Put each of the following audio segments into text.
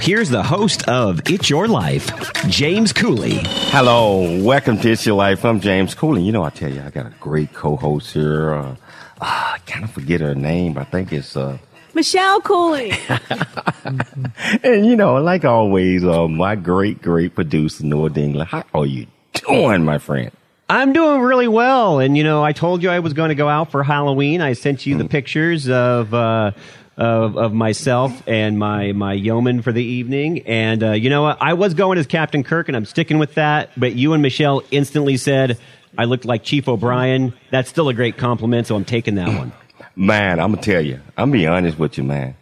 here's the host of It's Your Life, James Cooley. Hello, welcome to It's Your Life. I'm James Cooley. You know, I tell you, I got a great co-host here. Uh, ah, I kind of forget her name. but I think it's uh, Michelle Cooley. and you know, like always, uh, my great, great producer Noah Dingler. How are you doing, my friend? I'm doing really well. And, you know, I told you I was going to go out for Halloween. I sent you the pictures of, uh, of, of myself and my, my yeoman for the evening. And, uh, you know what? I was going as Captain Kirk and I'm sticking with that. But you and Michelle instantly said I looked like Chief O'Brien. That's still a great compliment. So I'm taking that one. Man, I'm gonna tell you, I'm gonna be honest with you, man.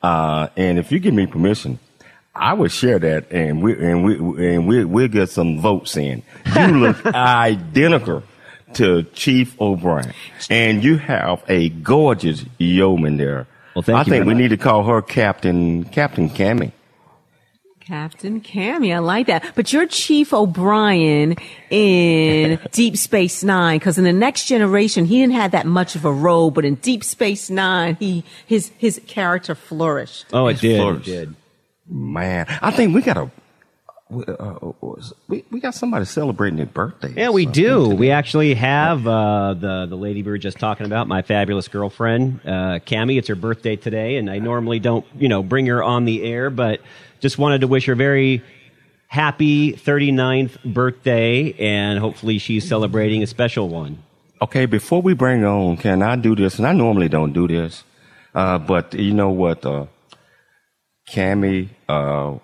Uh, and if you give me permission, I would share that, and we and we and we we'll get some votes in. You look identical to Chief O'Brien, and you have a gorgeous yeoman there. Well, thank I you think we much. need to call her Captain Captain Cammy. Captain Cammy, I like that. But you're Chief O'Brien in Deep Space Nine, because in the next generation, he didn't have that much of a role, but in Deep Space Nine, he his his character flourished. Oh, it did. It did. Man, I think we got a we, uh, we we got somebody celebrating their birthday. Yeah, we do. We actually have uh, the the lady we were just talking about, my fabulous girlfriend, uh, Cami. It's her birthday today, and I normally don't, you know, bring her on the air, but just wanted to wish her very happy 39th birthday, and hopefully she's celebrating a special one. Okay, before we bring her on, can I do this? And I normally don't do this, uh, but you know what? Uh, Cammy uh,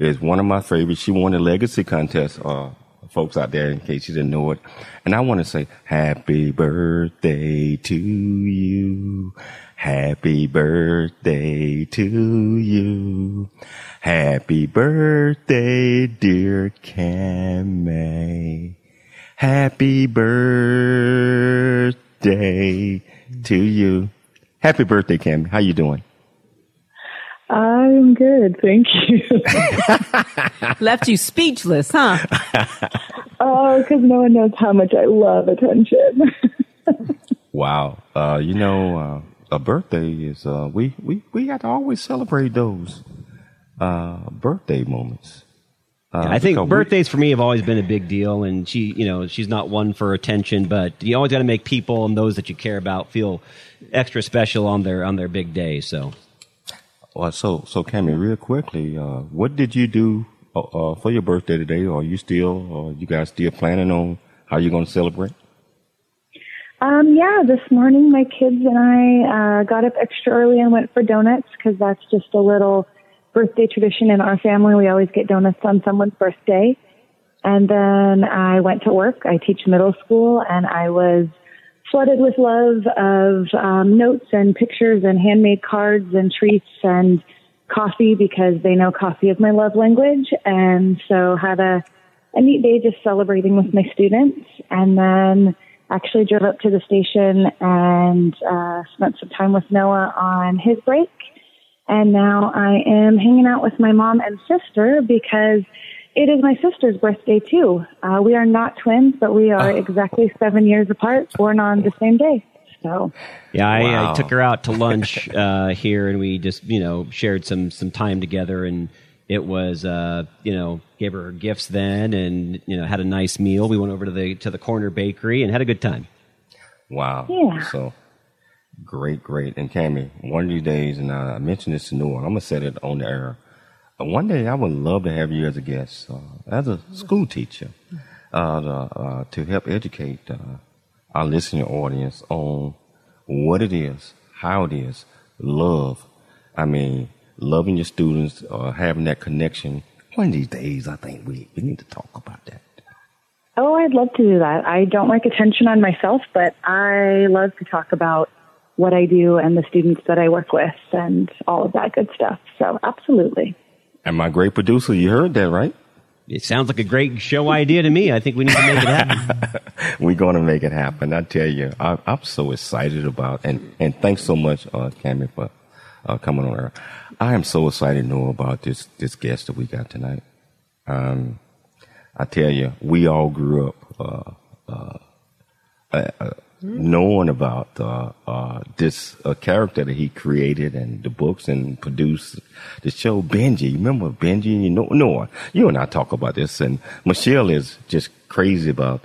is one of my favorites. She won the Legacy contest, uh, folks out there, in case you didn't know it. And I want to say happy birthday to you. Happy birthday to you. Happy birthday, dear Cammy. Happy birthday to you. Happy birthday, Cammy. How you doing? I'm good, thank you. Left you speechless, huh? oh, because no one knows how much I love attention. Wow. Uh, you know, uh, a birthday is uh, we we we got to always celebrate those uh, birthday moments. Uh, I think because we- birthdays for me have always been a big deal, and she, you know, she's not one for attention, but you always got to make people and those that you care about feel extra special on their on their big day. So. Well, so so Cammy, real quickly, uh, what did you do uh, uh, for your birthday today? Are you still, or you guys still planning on how you're going to celebrate? um, yeah, this morning my kids and I uh, got up extra early and went for donuts because that's just a little birthday tradition in our family. We always get donuts on someone's birthday. And then I went to work. I teach middle school and I was flooded with love of um, notes and pictures and handmade cards and treats and coffee because they know coffee is my love language. And so had a, a neat day just celebrating with my students and then actually drove up to the station and uh, spent some time with Noah on his break. And now I am hanging out with my mom and sister because it is my sister's birthday too. Uh, we are not twins, but we are exactly seven years apart, born on the same day. So Yeah, I, Wow. I took her out to lunch uh, here, and we just you know shared some some time together, and it was uh, you know gave her gifts then, and you know had a nice meal. We went over to the to the corner bakery and had a good time. Wow. Yeah. So, Great, great. And Cammy, one of these days, and I mentioned this to Noah, I'm gonna set it on the air. Uh, one day, I would love to have you as a guest, uh, as a school teacher, uh, to, uh, to help educate uh, our listening audience on what it is, how it is, love. I mean, loving your students, uh, having that connection. One of these days, I think we, we need to talk about that. Oh, I'd love to do that. I don't like attention on myself, but I love to talk about what I do and the students that I work with and all of that good stuff. So absolutely. And my great producer, you heard that, right? It sounds like a great show idea to me. I think we need to make it happen. We're going to make it happen. I tell you, I, am so excited about, and, and thanks so much, uh, Cammy, for uh, coming on. I am so excited to know about this, this guest that we got tonight. Um, I tell you, we all grew up, uh, uh, uh knowing about uh, uh, this uh, character that he created and the books and produced the show Benji. You remember Benji? You know, Noah, you and I talk about this, and Michelle is just crazy about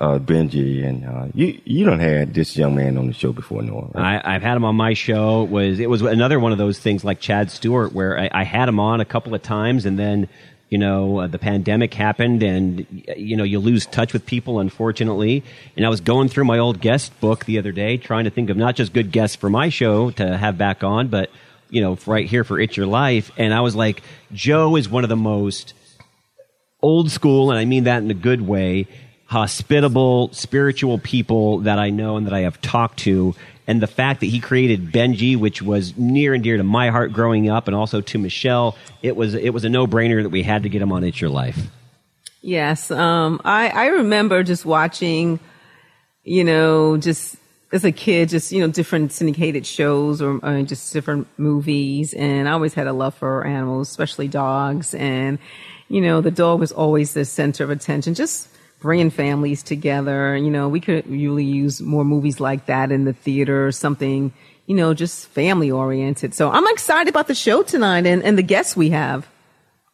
uh, Benji, and uh, you you don't had this young man on the show before, Noah. Right? I, have had him on my show. It was it was another one of those things like Chad Stewart, where I, I had him on a couple of times, and then you know, uh, the pandemic happened and, you know, you lose touch with people, unfortunately. And I was going through my old guest book the other day, trying to think of not just good guests for my show to have back on, but, you know, right here for It's Your Life. And I was like, Joe is one of the most old school, and I mean that in a good way, hospitable, spiritual people that I know and that I have talked to and the fact that he created Benji, which was near and dear to my heart growing up, and also to Michelle, it was it was a no brainer that we had to get him on It's Your Life. Yes, um, I I remember just watching, you know, just as a kid, just you know, different syndicated shows or uh, just different movies, and I always had a love for animals, especially dogs, and you know, the dog was always the center of attention. Just bringing families together. You know, we could really use more movies like that in the theater, something, you know, just family oriented. So I'm excited about the show tonight and, and the guests we have.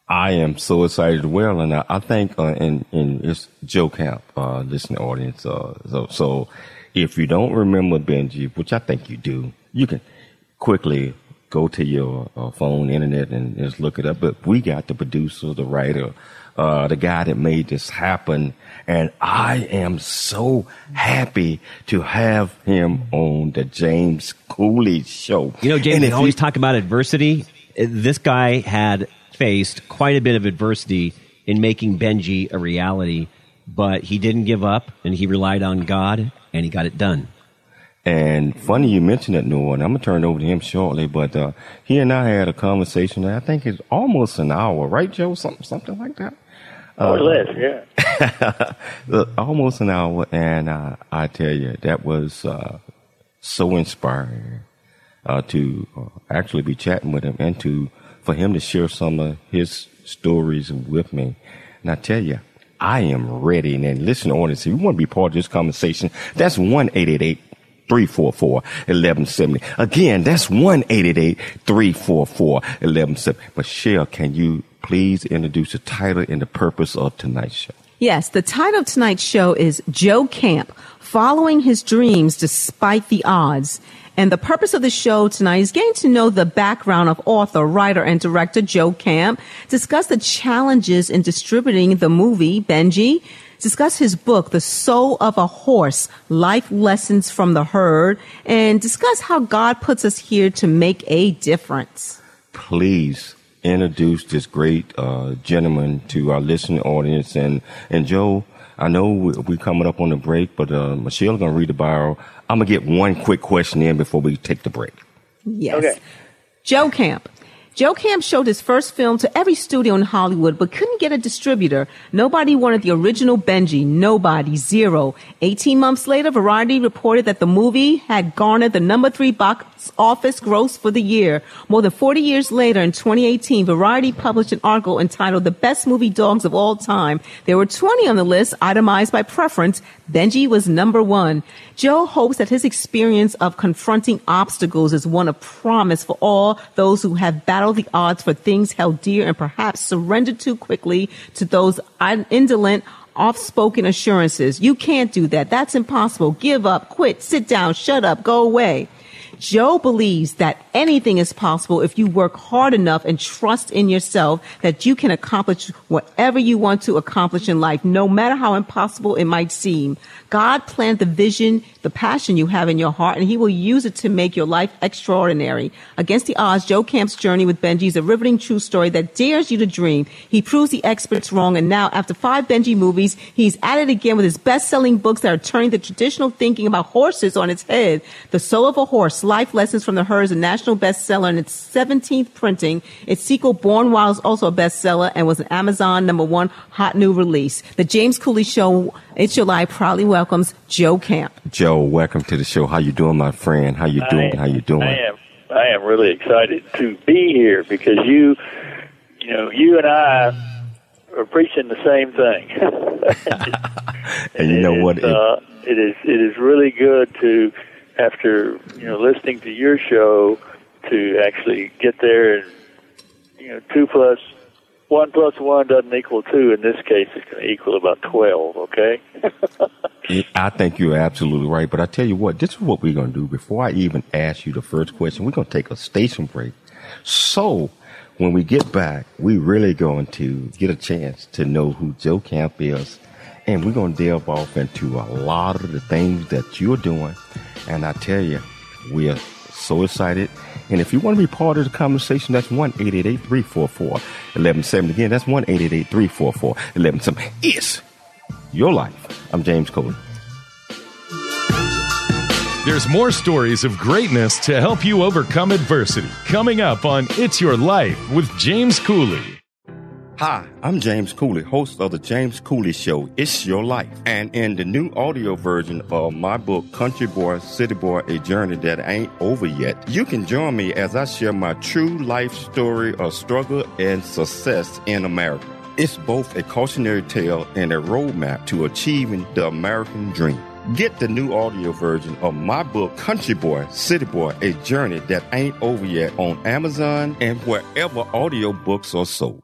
I am so excited as well, and I, I think uh, in in it's Joe Camp, uh, listening audience. Uh, so so if you don't remember Benji, which I think you do, you can quickly go to your uh, phone, internet, and just look it up. But we got the producer, the writer, uh, the guy that made this happen. And I am so happy to have him on the James Coolidge show. You know, James, always you, talk about adversity. This guy had faced quite a bit of adversity in making Benji a reality, but he didn't give up and he relied on God and he got it done. And funny you mentioned that, Noah, and I'm gonna turn it over to him shortly. But uh, he and I had a conversation. That I think it's almost an hour, right, Joe? Something, something like that. Or less, yeah. Almost an hour, and uh, I tell you, that was uh, so inspiring uh, to uh, actually be chatting with him and to for him to share some of his stories with me. And I tell you, I am ready. And listen, audience, if you want to be part of this conversation, that's one eight eight eight. 344 1170. Again, that's 1 344 1170. Michelle, can you please introduce the title and the purpose of tonight's show? Yes, the title of tonight's show is Joe Camp, Following His Dreams Despite the Odds. And the purpose of the show tonight is getting to know the background of author, writer, and director Joe Camp, discuss the challenges in distributing the movie Benji, discuss his book, The Soul of a Horse, Life Lessons from the Herd, and discuss how God puts us here to make a difference. Please introduce this great uh, gentleman to our listening audience. And, and Joe, I know we're coming up on the break, but uh, Michelle's going to read the bio. I'm going to get one quick question in before we take the break. Yes. Okay. Joe Camp, Joe Camp showed his first film to every studio in Hollywood, but couldn't get a distributor. Nobody wanted the original Benji. Nobody. Zero. 18 months later, Variety reported that the movie had garnered the number three box office gross for the year. More than 40 years later, in 2018, Variety published an article entitled The Best Movie Dogs of All Time. There were 20 on the list, itemized by preference. Benji was number one. Joe hopes that his experience of confronting obstacles is one of promise for all those who have battled the odds for things held dear and perhaps surrendered too quickly to those indolent, off-spoken assurances. You can't do that. That's impossible. Give up, quit, sit down, shut up, go away. Joe believes that anything is possible if you work hard enough and trust in yourself that you can accomplish whatever you want to accomplish in life, no matter how impossible it might seem. God planted the vision, the passion you have in your heart, and he will use it to make your life extraordinary. Against the odds, Joe Camp's journey with Benji is a riveting true story that dares you to dream. He proves the experts wrong, and now, after five Benji movies, he's at it again with his best-selling books that are turning the traditional thinking about horses on its head. The Soul of a Horse, Life Lessons from the Herd is a national bestseller in its 17th printing. Its sequel, Born Wild, is also a bestseller and was an Amazon number one hot new release. The James Cooley Show, It's July proudly welcomes Joe Camp. Joe, welcome to the show. How you doing, my friend? How you doing? Am, How you doing? I am. I am really excited to be here because you, you know, you and I are preaching the same thing. and you know what? It, uh, it is. It is really good to, after you know, listening to your show, to actually get there and you know, two plus one plus one doesn't equal two. In this case, it's going to equal about twelve. Okay. I think you're absolutely right. But I tell you what, this is what we're going to do. Before I even ask you the first question, we're going to take a station break. So when we get back, we're really going to get a chance to know who Joe Camp is. And we're going to delve off into a lot of the things that you're doing. And I tell you, we are so excited. And if you want to be part of the conversation, that's 1 344 1170. Again, that's 1 344 1170. It's your life. I'm James Cooley. There's more stories of greatness to help you overcome adversity. Coming up on It's Your Life with James Cooley. Hi, I'm James Cooley, host of the James Cooley Show, It's Your Life. And in the new audio version of my book, Country Boy, City Boy, A Journey That Ain't Over Yet, you can join me as I share my true life story of struggle and success in America. It's both a cautionary tale and a roadmap to achieving the American dream. Get the new audio version of my book, Country Boy, City Boy, A Journey That Ain't Over Yet on Amazon and wherever audiobooks are sold.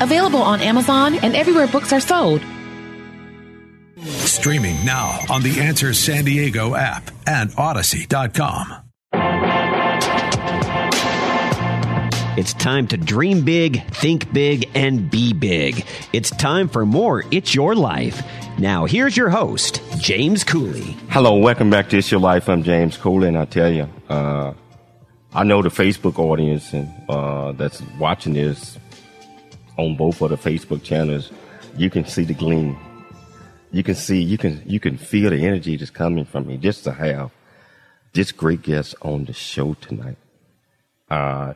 available on Amazon and everywhere books are sold. Streaming now on the Answer San Diego app and Odyssey.com. It's time to dream big, think big, and be big. It's time for more It's Your Life. Now, here's your host, James Cooley. Hello, welcome back to It's Your Life. I'm James Cooley, and I tell you, uh, I know the Facebook audience and uh, that's watching this on both of the Facebook channels, you can see the gleam. You can see, you can, you can feel the energy that's coming from me just to have this great guest on the show tonight. Uh,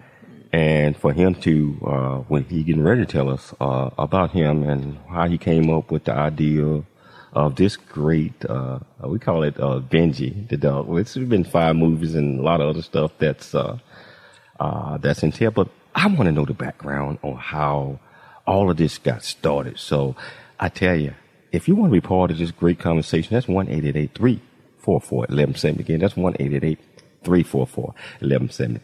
and for him to, uh, when he getting ready to tell us, uh, about him and how he came up with the idea of this great, uh, we call it, uh, Benji, the dog. It's been five movies and a lot of other stuff that's, uh, that's entailed, but I want to know the background on how, all of this got started. So I tell you, if you want to be part of this great conversation, that's 1 344 1170. Again, that's 1 344 1170.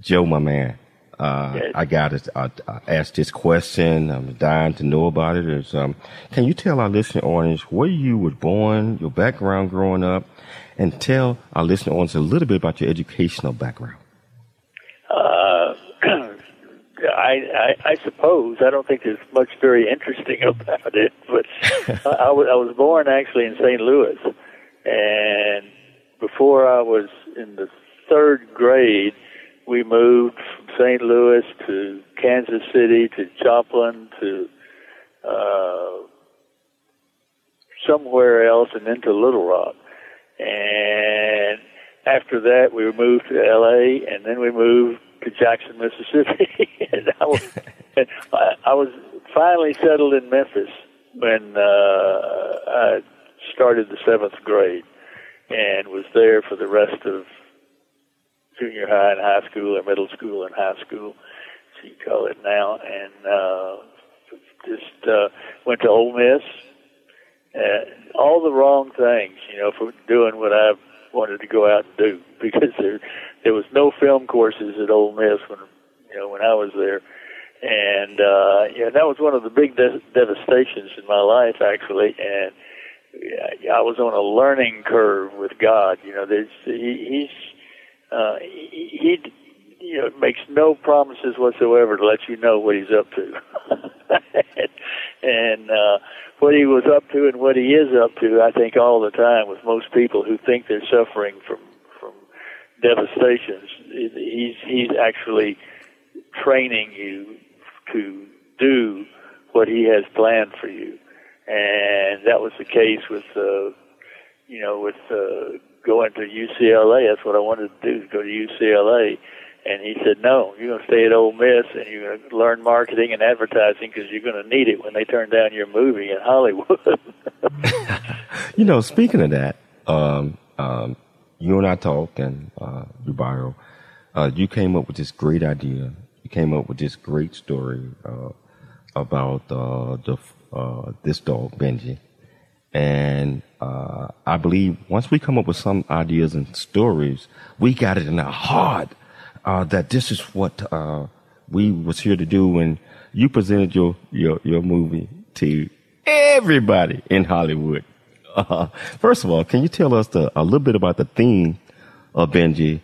Joe, my man, uh, Yes. I got to uh, uh, ask this question. I'm dying to know about it. Is, um, can you tell our listening audience where you were born, your background growing up, and tell our listening audience a little bit about your educational background? Uh, I, I, I suppose I don't think there's much very interesting about it, but I, I, was, I was born actually in St. Louis, and before I was in the third grade, we moved from St. Louis to Kansas City to Joplin to uh, somewhere else, and then to Little Rock. And after that, we moved to L.A. and then we moved to Jackson, Mississippi. and I was, and I, I was finally settled in Memphis when uh, I started the seventh grade and was there for the rest of junior high and high school, or middle school and high school, as you call it now, and uh, just uh, went to Ole Miss. Uh, all the wrong things, you know, for doing what I wanted to go out and do because there there was no film courses at Ole Miss when you know when I was there, and uh, yeah, that was one of the big de- devastations in my life actually, and I was on a learning curve with God. You know, there's he, he's uh, he, he you know makes no promises whatsoever to let you know what he's up to, and, uh, what he was up to and what he is up to. I think all the time with most people who think they're suffering from devastations, he's he's actually training you to do what he has planned for you, and that was the case with uh, you know with uh, going to UCLA. That's what I wanted to do, go to UCLA. And he said, "No, you're going to stay at Ole Miss, and you're going to learn marketing and advertising because you're going to need it when they turn down your movie in Hollywood." You know, speaking of that, um, um, you and I talked, and uh, Dubairo, uh, you came up with this great idea. You came up with this great story uh, about uh, the uh, this dog Benji, and uh, I believe once we come up with some ideas and stories, we got it in our heart uh, that this is what uh, we was here to do. And you presented your your your movie to everybody in Hollywood. First of all, can you tell us the, a little bit about the theme of Benji,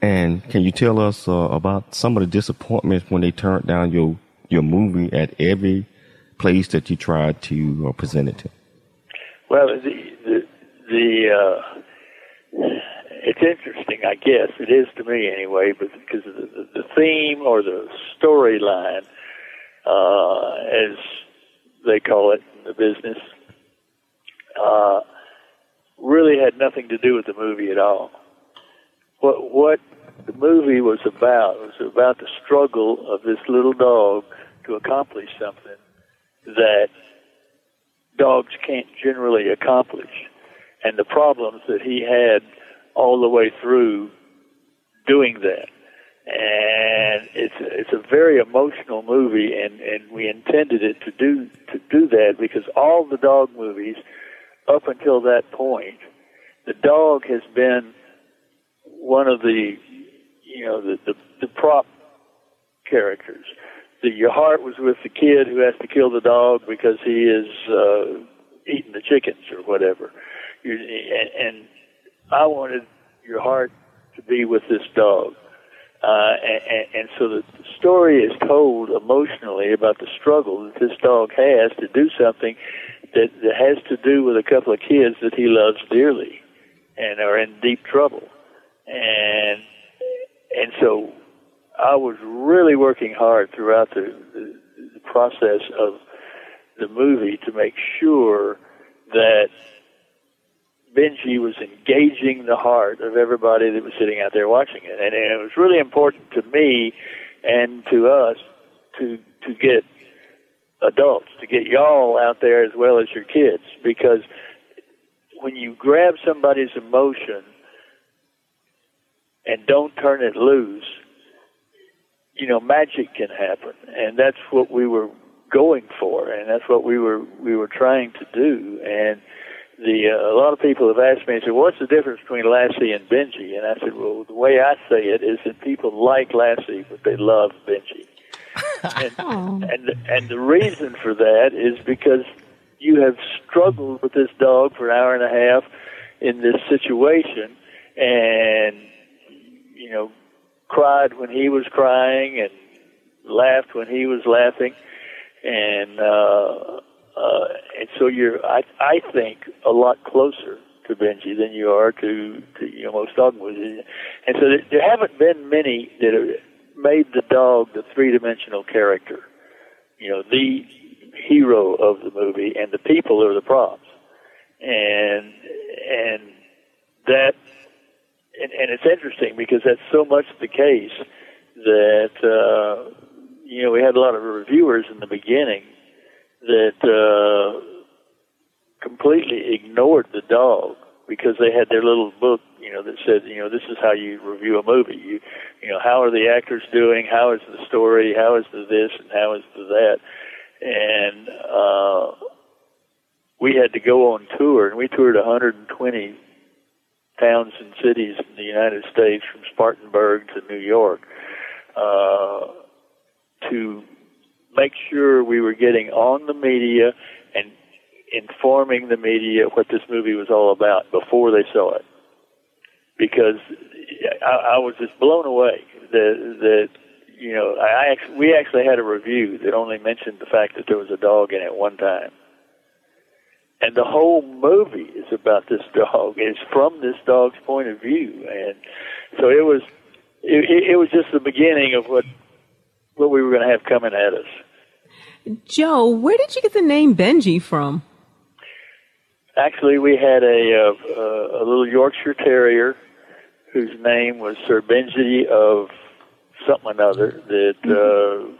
and can you tell us uh, about some of the disappointments when they turned down your your movie at every place that you tried to uh, present it to? Well, the the, the uh, it's interesting, I guess it is to me anyway, but because the, the theme or the storyline, uh, as they call it in the business, uh, really had nothing to do with the movie at all. What what the movie was about was about the struggle of this little dog to accomplish something that dogs can't generally accomplish, and the problems that he had all the way through doing that. And it's it's a very emotional movie, and and we intended it to do to do that because all the dog movies up until that point, the dog has been one of the you know the the, the prop characters. The, your heart was with the kid who has to kill the dog because he is uh, eating the chickens or whatever. You, and, and I wanted your heart to be with this dog. Uh, and, and so the story is told emotionally about the struggle that this dog has to do something that, that has to do with a couple of kids that he loves dearly and are in deep trouble. And and so I was really working hard throughout the, the, the process of the movie to make sure that Benji was engaging the heart of everybody that was sitting out there watching it, and, it was really important to me and to us to to get adults, to get y'all out there as well as your kids, because when you grab somebody's emotion and don't turn it loose, you know, magic can happen, and that's what we were going for, and that's what we were we were trying to do, and the uh, a lot of people have asked me, said, "What's the difference between Lassie and Benji?" And I said, "Well, the way I say it is that people like Lassie, but they love Benji." and, and and the reason for that is because you have struggled with this dog for an hour and a half in this situation, and you know, cried when he was crying and laughed when he was laughing, and uh, uh, and so you're, I, I think, a lot closer to Benji than you are to, to you know, most dogwoods. And so there, there haven't been many that have made the dog the three-dimensional character, you know, the hero of the movie, and the people are the props. And and that and, and it's interesting because that's so much the case that uh, you know we had a lot of reviewers in the beginning that uh, completely ignored the dog because they had their little book, you know, that said, you know, this is how you review a movie. You, you know, how are the actors doing? How is the story? How is the this and how is the that? And uh, we had to go on tour, and we toured 120 towns and cities in the United States, from Spartanburg to New York, uh, to make sure we were getting on the media and informing the media what this movie was all about before they saw it. Because I, I was just blown away that that you know I actually, we actually had a review that only mentioned the fact that there was a dog in it one time, and the whole movie is about this dog. It's from this dog's point of view, and so it was it, it was just the beginning of what what we were going to have coming at us. Joe, where did you get the name Benji from? Actually, we had a, uh, a little Yorkshire Terrier whose name was Sir Benji of something or another that uh,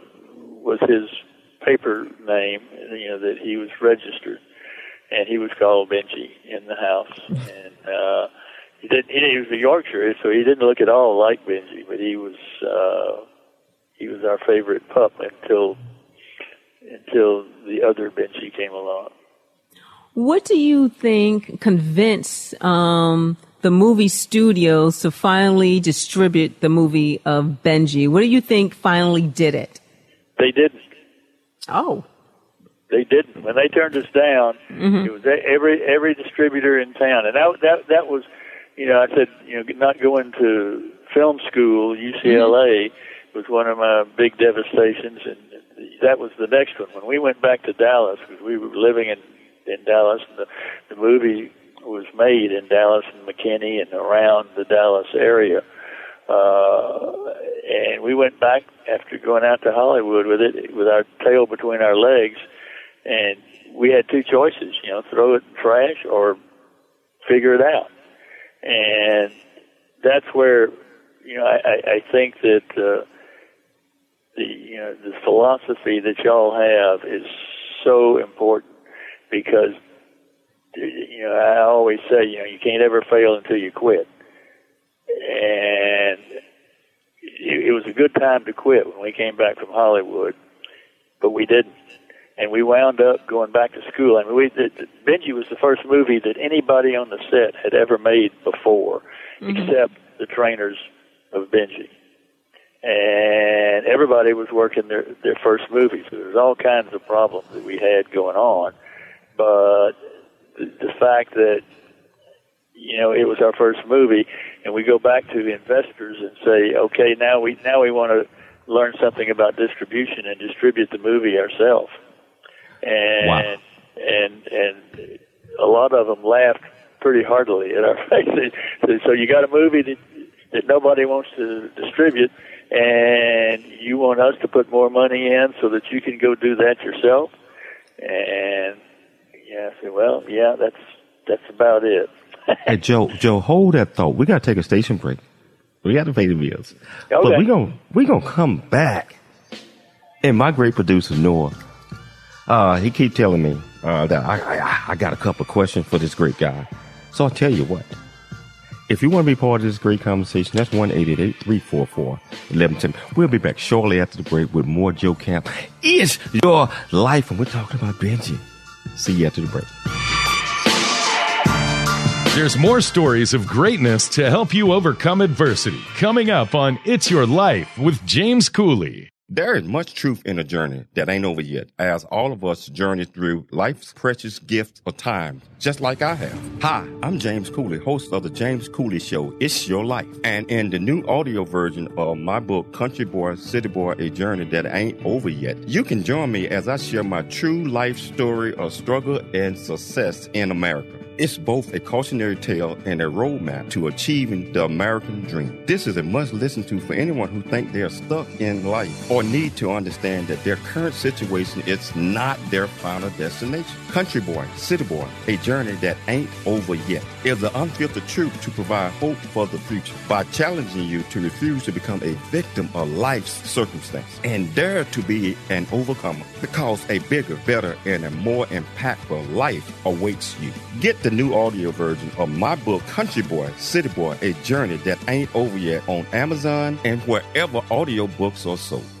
was his paper name, you know, that he was registered, and he was called Benji in the house. And uh, he didn't. He was a Yorkshire, so he didn't look at all like Benji, but he was uh, he was our favorite pup until until the other Benji came along. What do you think convinced um, the movie studios to finally distribute the movie of Benji? What do you think finally did it? They didn't. Oh. They didn't. When they turned us down, Mhm. it was every every distributor in town, and that that that was, you know, I said, you know, not going to film school, UCLA, was one of my big devastations, and that was the next one. When we went back to Dallas, because we were living in in Dallas, and the the movie was made in Dallas and McKinney and around the Dallas area. Uh, and we went back after going out to Hollywood with it, with our tail between our legs, and we had two choices, you know, throw it in trash or figure it out. And that's where, you know, I, I, think that uh, the you know the philosophy that y'all have is so important because you know I always say you know you can't ever fail until you quit, and it, it was a good time to quit when we came back from Hollywood, but we didn't, and we wound up going back to school. I mean, we the, Benji was the first movie that anybody on the set had ever made before, mm-hmm. except the trainers of Benji and everybody was working their their first movie. So there's all kinds of problems that we had going on, but the, the fact that you know it was our first movie, and we go back to the investors and say, okay, now we now we want to learn something about distribution and distribute the movie ourselves, and and and a lot of them laughed pretty heartily at our faces. So, so you got a movie that that nobody wants to distribute, and you want us to put more money in so that you can go do that yourself. And yeah, I said, well, yeah, that's that's about it. hey Joe, Joe, hold that thought. We gotta take a station break. We gotta pay the bills. But Okay. we gonna we gonna come back. And my great producer Noah, uh, he keep telling me uh, that I, I I got a couple of questions for this great guy. So I'll tell you what. If you want to be part of this great conversation, that's 1 344 1110. We'll be back shortly after the break with more Joe Camp. Is your life, and we're talking about Benji. See you after the break. There's more stories of greatness to help you overcome adversity coming up on It's Your Life with James Cooley. There is much truth in a journey that ain't over yet, as all of us journey through life's precious gift of time, just like I have. Hi, I'm James Cooley, host of the James Cooley Show, It's Your Life. And in the new audio version of my book, Country Boy, City Boy, A Journey That Ain't Over Yet, you can join me as I share my true life story of struggle and success in America. It's both a cautionary tale and a roadmap to achieving the American dream. This is a must listen to for anyone who think they're stuck in life or need to understand that their current situation is not their final destination. Country Boy, City Boy, a journey that ain't over yet, is the unfiltered truth to provide hope for the future by challenging you to refuse to become a victim of life's circumstance and dare to be an overcomer because a bigger, better, and a more impactful life awaits you. Get the new audio version of my book, Country Boy, City Boy, A Journey That Ain't Over Yet on Amazon and wherever audiobooks are sold.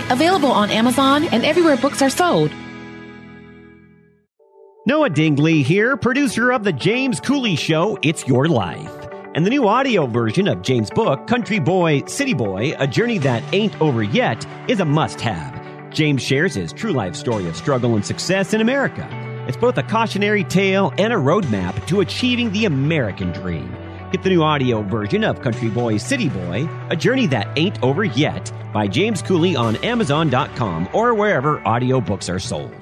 available on Amazon and everywhere books are sold. Noah Dingley here, producer of The James Cooley Show, It's Your Life. And the new audio version of James' book, Country Boy, City Boy, A Journey That Ain't Over Yet, is a must have. James shares his true life story of struggle and success in America. It's both a cautionary tale and a roadmap to achieving the American dream. Get the new audio version of Country Boy, City Boy, A Journey That Ain't Over Yet by James Cooley on Amazon.com or wherever audiobooks are sold.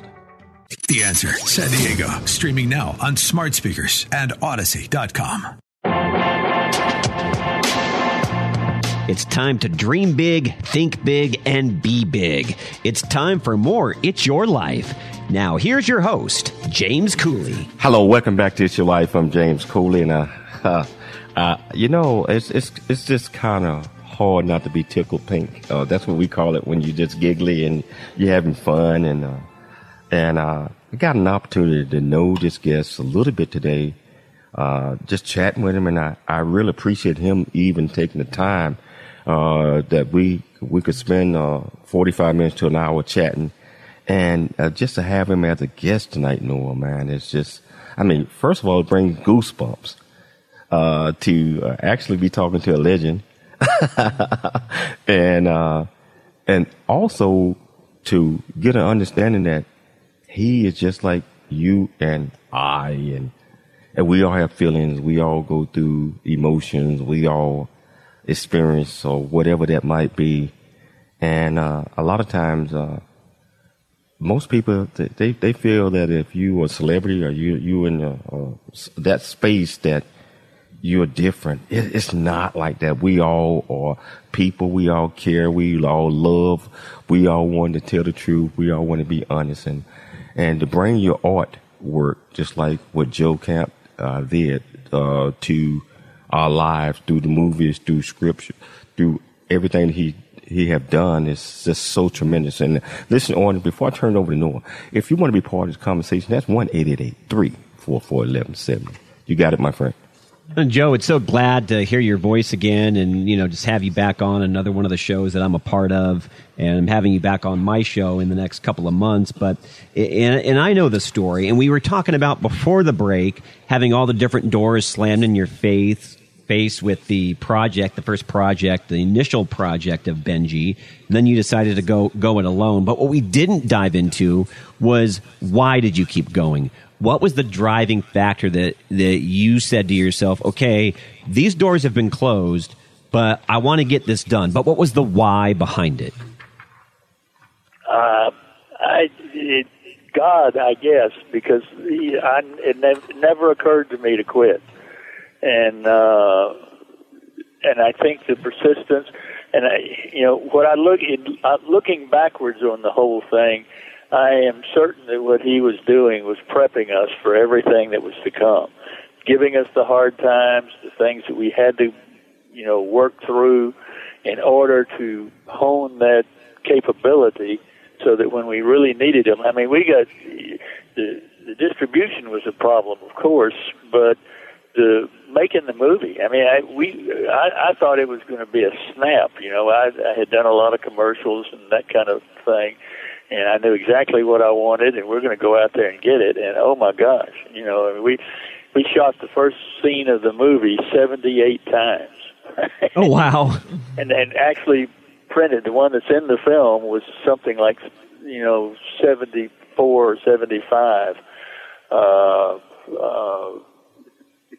The Answer San Diego, streaming now on smart speakers and Odyssey.com. It's time to dream big, think big, and be big. It's time for more It's Your Life. Now, here's your host, James Cooley. Hello, welcome back to It's Your Life. I'm James Cooley, and uh, uh, uh, you know, it's it's it's just kind of hard not to be tickled pink. Uh, that's what we call it when you're just giggly and you're having fun. And uh, and uh, I got an opportunity to know this guest a little bit today. Uh, just chatting with him, and I, I really appreciate him even taking the time uh, that we we could spend uh, 45 minutes to an hour chatting, and just to have him as a guest tonight, Noah, man, it's just, I mean, first of all, it brings goosebumps uh, to uh, actually be talking to a legend, and uh, and also to get an understanding that he is just like you and I, and and we all have feelings, we all go through emotions, we all experience or whatever that might be. And uh, a lot of times, uh, most people they they feel that if you are a celebrity or you you in uh, that space that you're different. It, it's not like that. We all are people. We all care. We all love. We all want to tell the truth. We all want to be honest and and to bring your art work, just like what Joe Camp uh, did uh, to our lives through the movies, through scripture, through everything he he have done is just so tremendous. And listen, on before I turn it over to Noah, if you want to be part of this conversation, that's one eight eight eight three four four eleven seventy. You got it, my friend. And Joe, it's so glad to hear your voice again, and you know, just have you back on another one of the shows that I'm a part of, and I'm having you back on my show in the next couple of months. But and, and I know the story, and we were talking about before the break having all the different doors slammed in your face, face with the project, the first project, the initial project of Benji. And then you decided to go go it alone. But what we didn't dive into was why did you keep going? What was the driving factor that that you said to yourself, okay, these doors have been closed, but I want to get this done. But what was the why behind it? Uh, I, it, God, I guess, because he, I, it nev- never occurred to me to quit, and uh, and I think the persistence, and I, you know, what I look in, uh, looking backwards on the whole thing, I am certain that what he was doing was prepping us for everything that was to come, giving us the hard times, the things that we had to, you know, work through in order to hone that capability so that when we really needed them, I mean, we got the the distribution was a problem, of course, but the making the movie. I mean, I we I, I thought it was going to be a snap. You know, I, I had done a lot of commercials and that kind of thing, and I knew exactly what I wanted, and we're going to go out there and get it. And oh my gosh, you know, I mean, we we shot the first scene of the movie seventy eight times. Oh wow! and and actually printed. The one that's in the film was something like, you know, 74 or 75 uh, uh,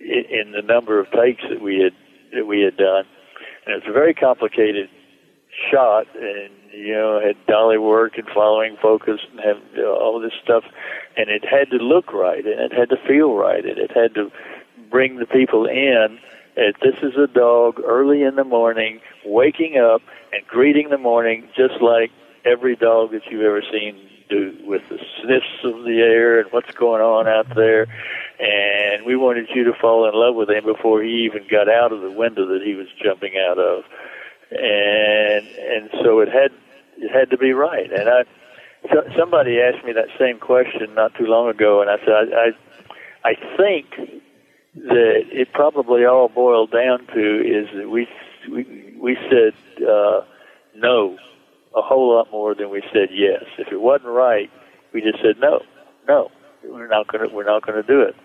in, in the number of takes that we had that we had done. And it's a very complicated shot, and you know, had dolly work and following focus and have you know, all this stuff, and it had to look right, and it had to feel right, and it had to bring the people in. That this is a dog early in the morning, waking up and greeting the morning just like every dog that you've ever seen do with the sniffs of the air and what's going on out there. And we wanted you to fall in love with him before he even got out of the window that he was jumping out of. And and so it had it had to be right. And I so, somebody asked me that same question not too long ago, and I said I I, I think that it probably all boiled down to is that we we we said uh, no a whole lot more than we said yes. If it wasn't right, we just said no, no, we're not to we're not to do it.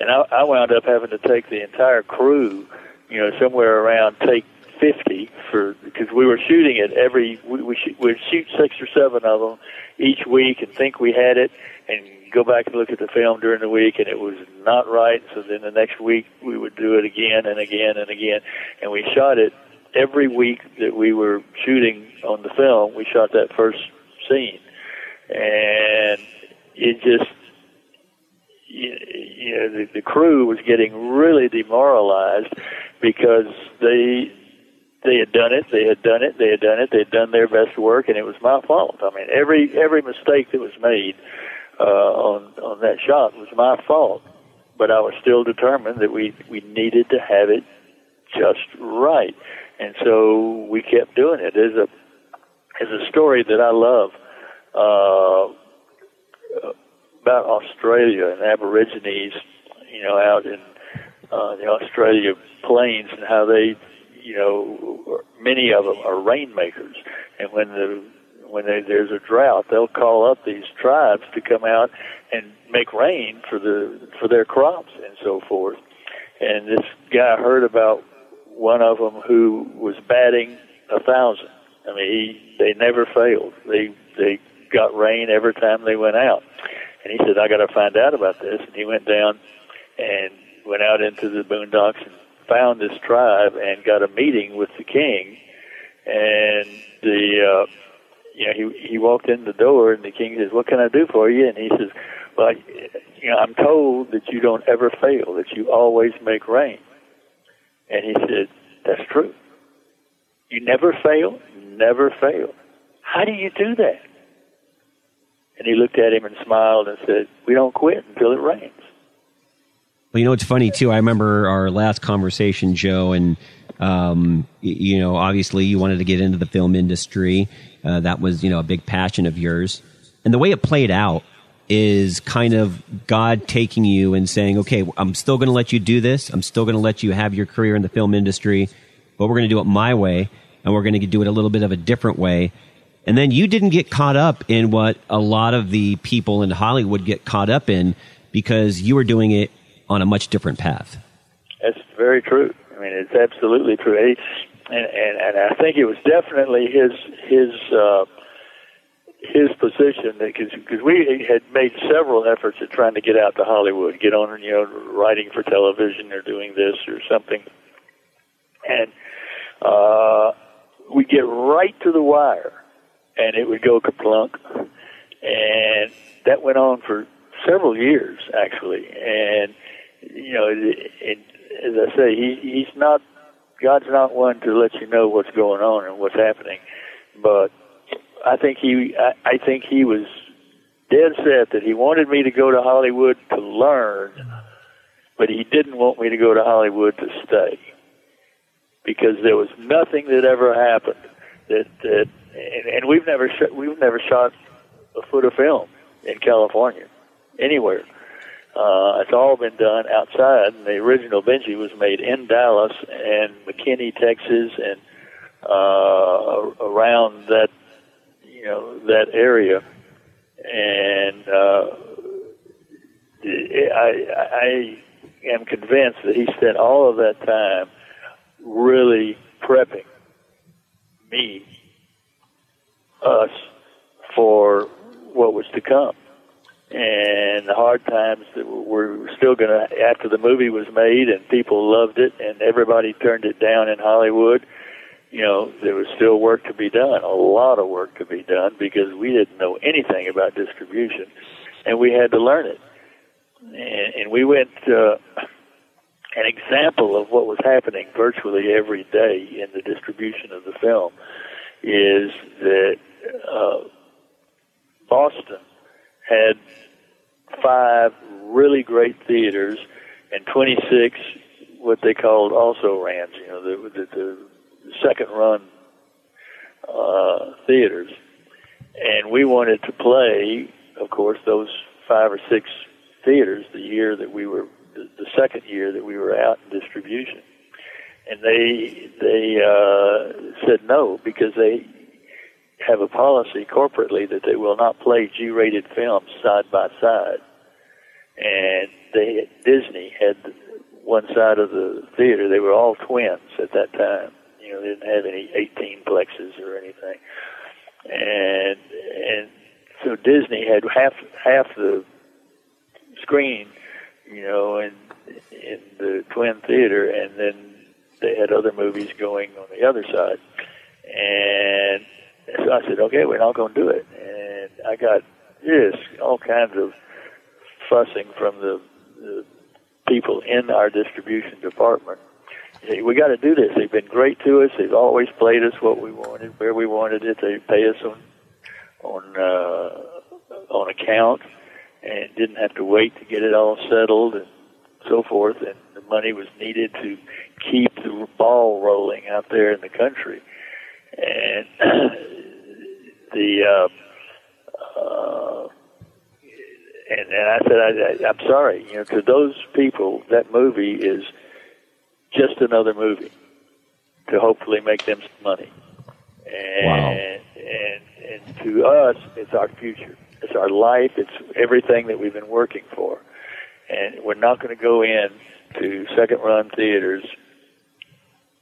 And I, I wound up having to take the entire crew, you know, somewhere around take 50 for because we were shooting it every we we we'd shoot six or seven of them each week and think we had it and go back and look at the film during the week and it was not right. So then the next week we would do it again and again and again. And we shot it every week that we were shooting on the film, we shot that first scene, and it just you know the, the crew was getting really demoralized because they they had done it, they had done it, they had done it, they had done their best work, and it was my fault. I mean, every every mistake that was made uh, on on that shot was my fault, but I was still determined that we we needed to have it just right. And so we kept doing it. There's a there's a story that I love uh, about Australia and Aborigines, you know, out in uh, the Australia plains and how they, you know, many of them are rainmakers. And when the when they, there's a drought, they'll call up these tribes to come out and make rain for the for their crops and so forth. And this guy heard about one of them who was batting a thousand. I mean, he, they never failed. They they got rain every time they went out. And he said, "I got to find out about this." And he went down and went out into the boondocks and found this tribe and got a meeting with the king. And the uh, you know he he walked in the door and the king says, "What can I do for you?" And he says, "Well, you know, I'm told that you don't ever fail, that you always make rain." And he said, That's true. You never fail, never fail. How do you do that? And he looked at him and smiled and said, We don't quit until it rains. Well, you know, it's funny too. I remember our last conversation, Joe, and, um, you know, obviously you wanted to get into the film industry. Uh, that was, you know, a big passion of yours. And the way it played out is kind of God taking you and saying, okay, I'm still going to let you do this. I'm still going to let you have your career in the film industry, but we're going to do it my way and we're going to do it a little bit of a different way. And then you didn't get caught up in what a lot of the people in Hollywood get caught up in because you were doing it on a much different path. That's very true. I mean, it's absolutely true. And, and, and I think it was definitely his, his, uh, his position because we had made several efforts at trying to get out to Hollywood, get on, you know, writing for television or doing this or something, and uh, we get right to the wire, and it would go kaplunk, and that went on for several years actually, and you know, it, as I say, he, he's not God's not one to let you know what's going on and what's happening, but I think he I, I think he was dead set that he wanted me to go to Hollywood to learn, but he didn't want me to go to Hollywood to stay because there was nothing that ever happened that that and, and we've never sh- we've never shot a foot of film in California anywhere. Uh, it's all been done outside. And the original Benji was made in Dallas and McKinney, Texas, and uh, around that you know that area, and uh, I, I am convinced that he spent all of that time really prepping me, us, for what was to come. And the hard times that were still going to, after the movie was made and people loved it and everybody turned it down in Hollywood, you know, there was still work to be done, a lot of work to be done because we didn't know anything about distribution and we had to learn it. And, and we went, uh, an example of what was happening virtually every day in the distribution of the film is that uh, Boston had five really great theaters and 26 what they called also rans, you know, the, the, the second run uh, theaters. And we wanted to play, of course, those five or six theaters the year that we were, the, the second year that we were out in distribution. And they, they, uh, said no because they have a policy corporately that they will not play G-rated films side by side. And they, Disney had one side of the theater. They were all twins at that time. You know, they didn't have any 18 plexes or anything. And and so Disney had half half the screen, you know, in in the twin theater, and then they had other movies going on the other side. And so I said, okay, we're not going to do it. And I got just all kinds of fussing from the, the people in our distribution department hey, we got to do this. They've been great to us. They've always played us what we wanted, where we wanted it. They pay us on on uh, on account, and didn't have to wait to get it all settled and so forth. And the money was needed to keep the ball rolling out there in the country. And the uh, uh, and, and I said, I, I, I'm sorry, you know, to those people, that movie is just another movie to hopefully make them some money. And, wow. and, and to us, it's our future. It's our life. It's everything that we've been working for. And we're not going to go in to second run theaters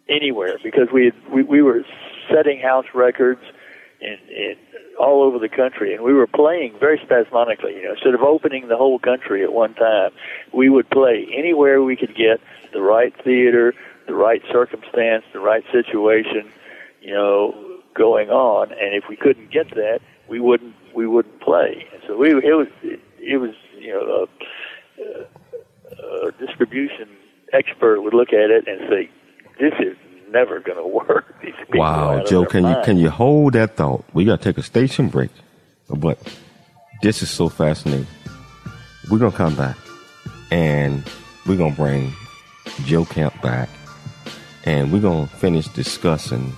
anywhere because we, we, we were setting house records in, in all over the country, and we were playing very spasmodically. You know, instead of opening the whole country at one time, we would play anywhere we could get the right theater, the right circumstance, the right situation. You know, going on, and if we couldn't get that, we wouldn't we wouldn't play. And so we it was it, it was you know a, a distribution expert would look at it and say, "This is never going to work. wow, Joe, can mind. you can you hold that thought? We got to take a station break, but this is so fascinating. We're gonna come back, and we're gonna bring Joe Camp back, and we're gonna finish discussing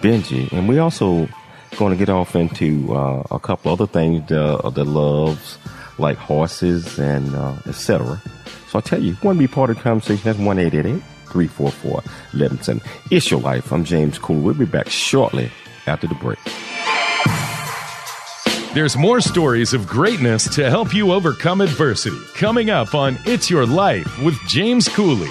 Benji, and we also going to get off into uh, a couple other things the, the loves like horses and uh, etc. So I tell you, if you want to be part of the conversation, that's one eight eight eight 344 Levinson. It's your life. I'm James Cool. We'll be back shortly after the break. There's more stories of greatness to help you overcome adversity coming up on It's Your Life with James Cooley.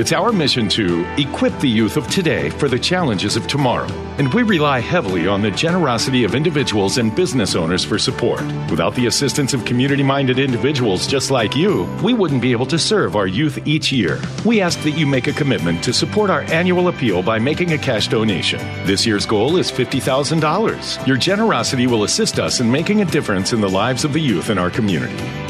It's our mission to equip the youth of today for the challenges of tomorrow, and we rely heavily on the generosity of individuals and business owners for support. Without the assistance of community minded individuals just like you, we wouldn't be able to serve our youth each year. We ask that you make a commitment to support our annual appeal by making a cash donation. This year's goal is $50,000. Your generosity will assist us in making a difference in the lives of the youth in our community.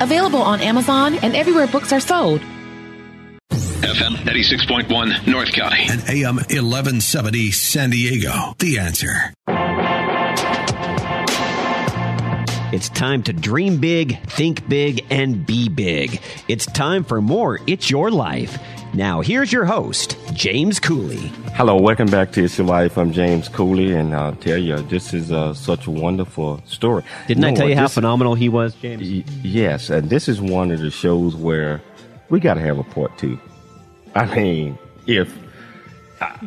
available on Amazon and everywhere books are sold. FM 96.1 North County and AM 1170 San Diego. The answer. It's time to dream big, think big, and be big. It's time for more It's Your Life. Now, here's your host, James Cooley. Hello, welcome back to It's Your Life. I'm James Cooley, and I'll tell you, this is uh, such a wonderful story. Didn't No, I tell you how phenomenal he was, James? Y- yes, and this is one of the shows where we got to have a part two. I mean, if I-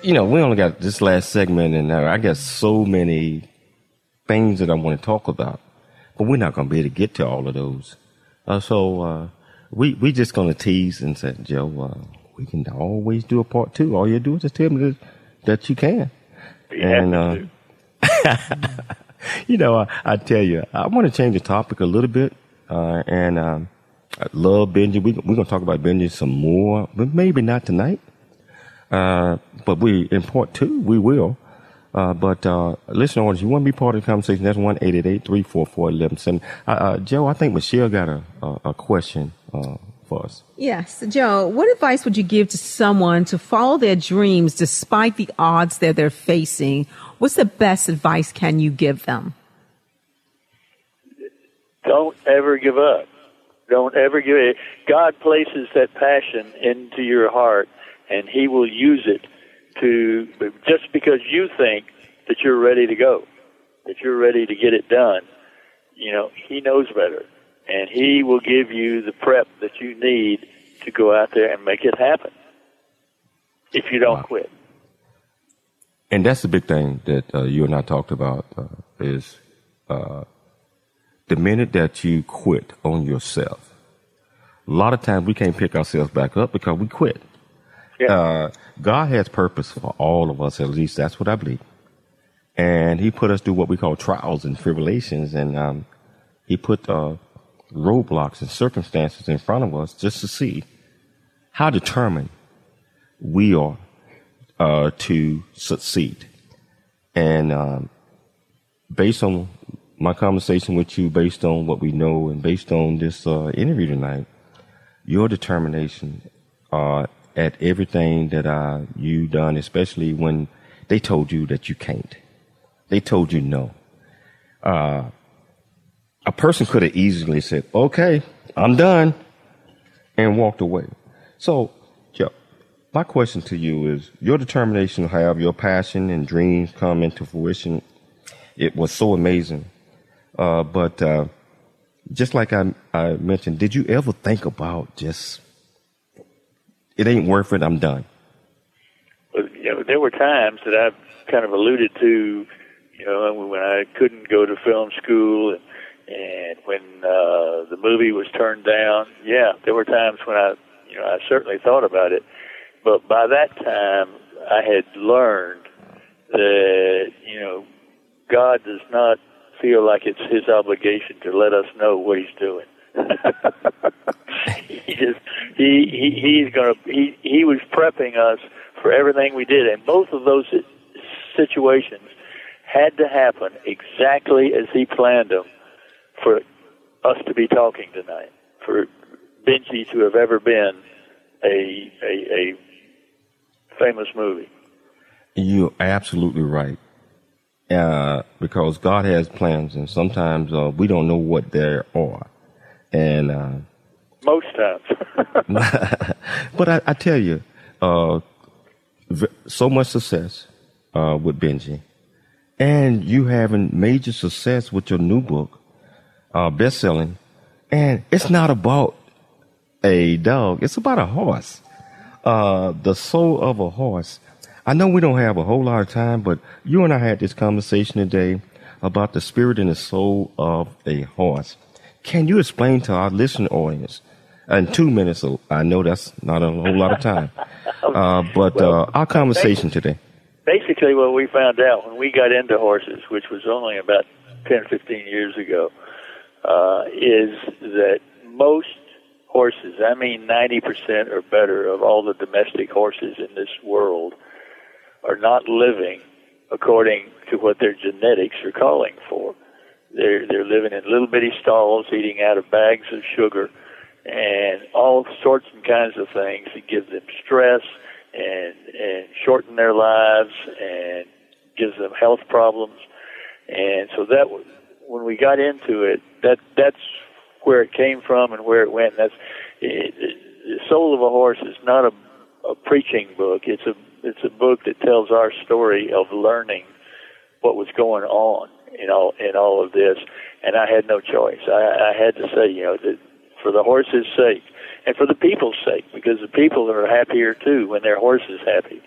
you know, we only got this last segment, and I got so many things that I want to talk about, but we're not going to be able to get to all of those. Uh, so uh, we we just going to tease and say, Joe, uh, we can always do a part two. All you do is just tell me that, that you can. and uh, you know, I, I tell you, I want to change the topic a little bit, uh, and um, I love Benji. We, we're going to talk about Benji some more, but maybe not tonight. Uh, but we in part two, we will. Uh, but uh, listen, audience, you want to be part of the conversation? That's one eight eight eight three four four eleven seven. Uh, uh, Joe, I think Michelle got a a, a question uh, for us. Yes, Joe, what advice would you give to someone to follow their dreams despite the odds that they're facing? What's the best advice can you give them? Don't ever give up. Don't ever give it. God places that passion into your heart, and He will use it to just because you think that you're ready to go, that you're ready to get it done. You know, He knows better, and He will give you the prep that you need to go out there and make it happen. If you don't quit. And that's the big thing that uh, you and I talked about uh, is uh, the minute that you quit on yourself. A lot of times we can't pick ourselves back up because we quit. Uh, God has purpose for all of us, at least that's what I believe. And He put us through what we call trials and tribulations, and um, He put uh, roadblocks and circumstances in front of us just to see how determined we are uh, to succeed. And um, based on my conversation with you, based on what we know, and based on this uh, interview tonight, your determination uh, at everything that uh, you done, especially when they told you that you can't, they told you no. A person could have easily said, "Okay, I'm done," and walked away. So, Joe, my question to you is your determination to have your passion and dreams come into fruition. It was so amazing. Uh, but uh, just like I, I mentioned, did you ever think about just, it ain't worth it, I'm done? There were times that I've kind of alluded to, you know, when I couldn't go to film school and, and when uh, the movie was turned down. Yeah, there were times when I, you know, I certainly thought about it. But by that time, I had learned that, you know, God does not feel like it's his obligation to let us know what he's doing. he just he, he he's gonna he he was prepping us for everything we did, and both of those situations had to happen exactly as he planned them for us to be talking tonight, for Benji to have ever been a a, a famous movie. You're absolutely right. Uh, because God has plans, and sometimes uh, we don't know what they are. And uh, most times. but I, I, tell you, uh, so much success uh, with Benji, and you having major success with your new book, uh, best selling, and it's not about a dog; it's about a horse. the soul of a horse I know we don't have a whole lot of time, but you and I had this conversation today about the spirit and the soul of a horse. Can you explain to our listening audience in two minutes? I know that's not a whole lot of time, uh, but well, uh, our conversation today. Basically, what we found out when we got into horses, which was only about 10, 15 years ago, uh, is that most horses, I mean 90% or better of all the domestic horses in this world, are not living according to what their genetics are calling for. They're they're living in little bitty stalls, eating out of bags of sugar, and all sorts and kinds of things that give them stress and and shorten their lives and gives them health problems. And so that when we got into it. That that's where it came from and where it went. That's it, it, the soul of a horse is not a a preaching book. It's a it's a book that tells our story of learning what was going on in all in all of this, and I had no choice. I, I had to say, you know, that for the horse's sake and for the people's sake, because the people are happier too when their horse is happy.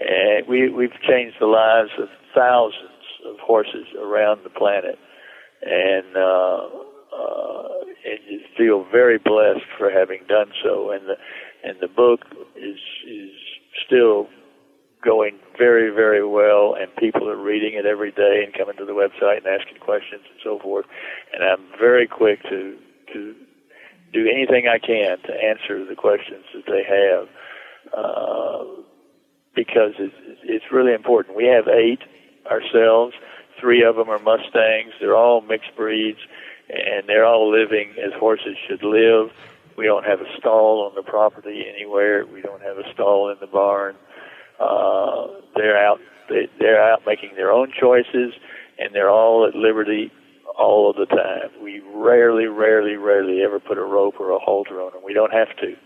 And we we've changed the lives of thousands of horses around the planet, and uh, uh, and feel very blessed for having done so. And the and the book is is still going very, very well, and people are reading it every day and coming to the website and asking questions and so forth. And I'm very quick to to do anything I can to answer the questions that they have, uh, because it's, it's really important. We have eight ourselves. Three of them are Mustangs. They're all mixed breeds, and they're all living as horses should live. We don't have a stall on the property anywhere. We don't have a stall in the barn. Uh, they're out. They, they're out making their own choices, and they're all at liberty all of the time. We rarely, rarely, rarely ever put a rope or a halter on them. We don't have to.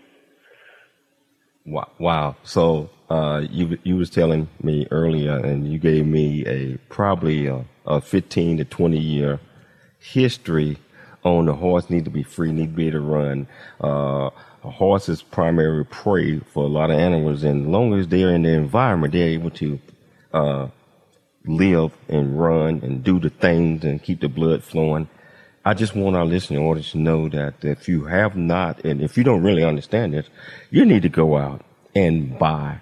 Wow! So uh, you you was telling me earlier, and you gave me a probably a, a fifteen to twenty year history on the horse need to be free, need to be able to run. Uh, a horse is primary prey for a lot of animals, and as long as they're in the environment, they're able to uh, live and run and do the things and keep the blood flowing. I just want our listening audience to know that if you have not, and if you don't really understand this, you need to go out and buy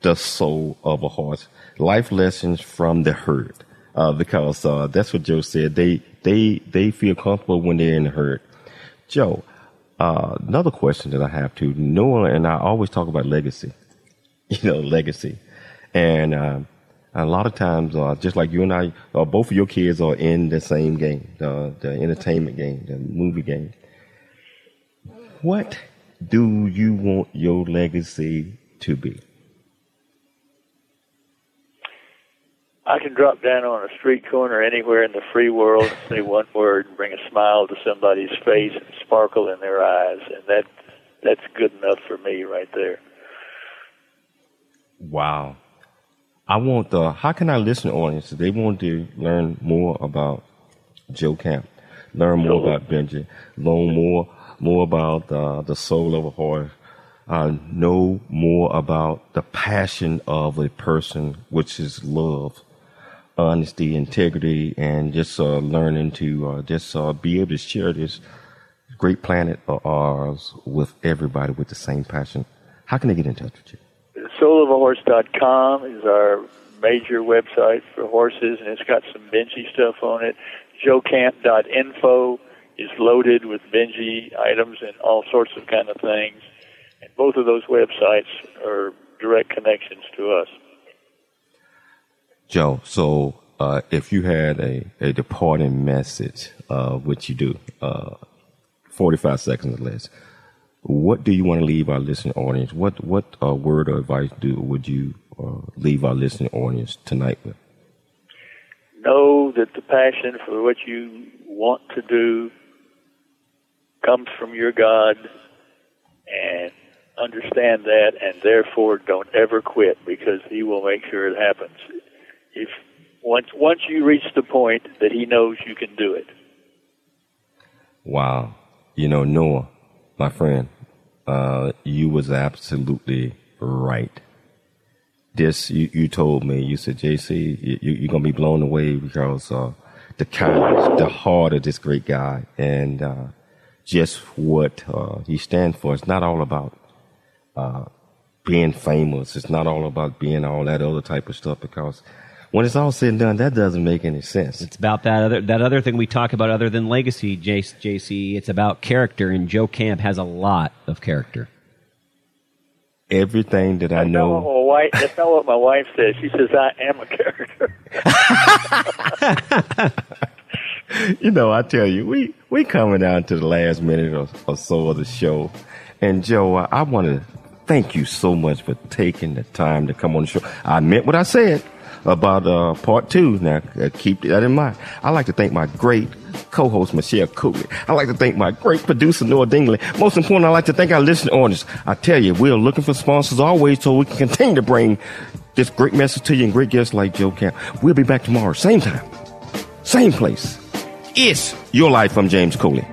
the soul of a horse. Life lessons from the herd. Uh, because, uh, that's what Joe said. They, they, they feel comfortable when they're in the herd. Joe, uh, another question that I have to Noah and I always talk about legacy, you know, legacy, and uh, a lot of times, uh, just like you and I, uh, both of your kids are in the same game, the the entertainment game, the movie game. What do you want your legacy to be? I can drop down on a street corner anywhere in the free world and say one word and bring a smile to somebody's face and sparkle in their eyes, and that that's good enough for me right there. Wow. I want the how can I listen audience they want to learn more about Joe Camp, learn more sure. about Benji, learn more more about uh, the soul of a horse, uh, know more about the passion of a person, which is love honesty, integrity, and just uh, learning to uh, just uh, be able to share this great planet of ours with everybody with the same passion. How can they get in touch with you? Soulofahorse.com is our major website for horses, and it's got some Benji stuff on it. joecamp.info is loaded with Benji items and all sorts of kind of things. And both of those websites are direct connections to us. Joe, so uh, if you had a, a departing message, uh, which you do, uh, 45 seconds or less, what do you want to leave our listening audience? What what uh, word or advice do would you uh, leave our listening audience tonight with? Know that the passion for what you want to do comes from your God, and understand that, and therefore don't ever quit because He will make sure it happens. If once once you reach the point that He knows you can do it. Wow, you know Noah, my friend, uh, you was absolutely right. This you, you told me. You said, JC, you, you're gonna be blown away because uh, the kindness, the heart of this great guy, and uh, just what uh, he stands for. It's not all about uh, being famous. It's not all about being all that other type of stuff because when it's all said and done, that doesn't make any sense. It's about that other that other thing we talk about other than legacy, JC. It's about character, and Joe Camp has a lot of character. Everything that I know. That's not what my wife, that's not what my wife says. She says I am a character. you know, I tell you, we we coming down to the last minute or, or so of the show, and Joe, I, I want to thank you so much for taking the time to come on the show. I meant what I said about uh, part two. Now, uh, keep that in mind. I'd like to thank my great co-host, Michelle Cooley. I'd like to thank my great producer, Noah Dingley. Most important, I'd like to thank our listening audience. I tell you, we're looking for sponsors always so we can continue to bring this great message to you and great guests like Joe Camp. We'll be back tomorrow, same time, same place. It's Your Life. I'm James Cooley.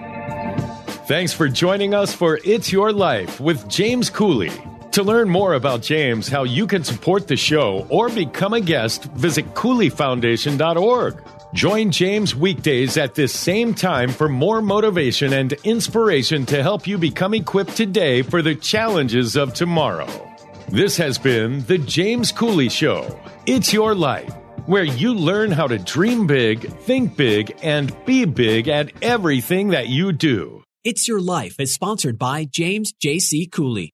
Thanks for joining us for It's Your Life with James Cooley. To learn more about James, how you can support the show, or become a guest, visit CooleyFoundation.org. Join James weekdays at this same time for more motivation and inspiration to help you become equipped today for the challenges of tomorrow. This has been The James Cooley Show. It's your life, where you learn how to dream big, think big, and be big at everything that you do. It's Your Life is sponsored by James J.C. Cooley.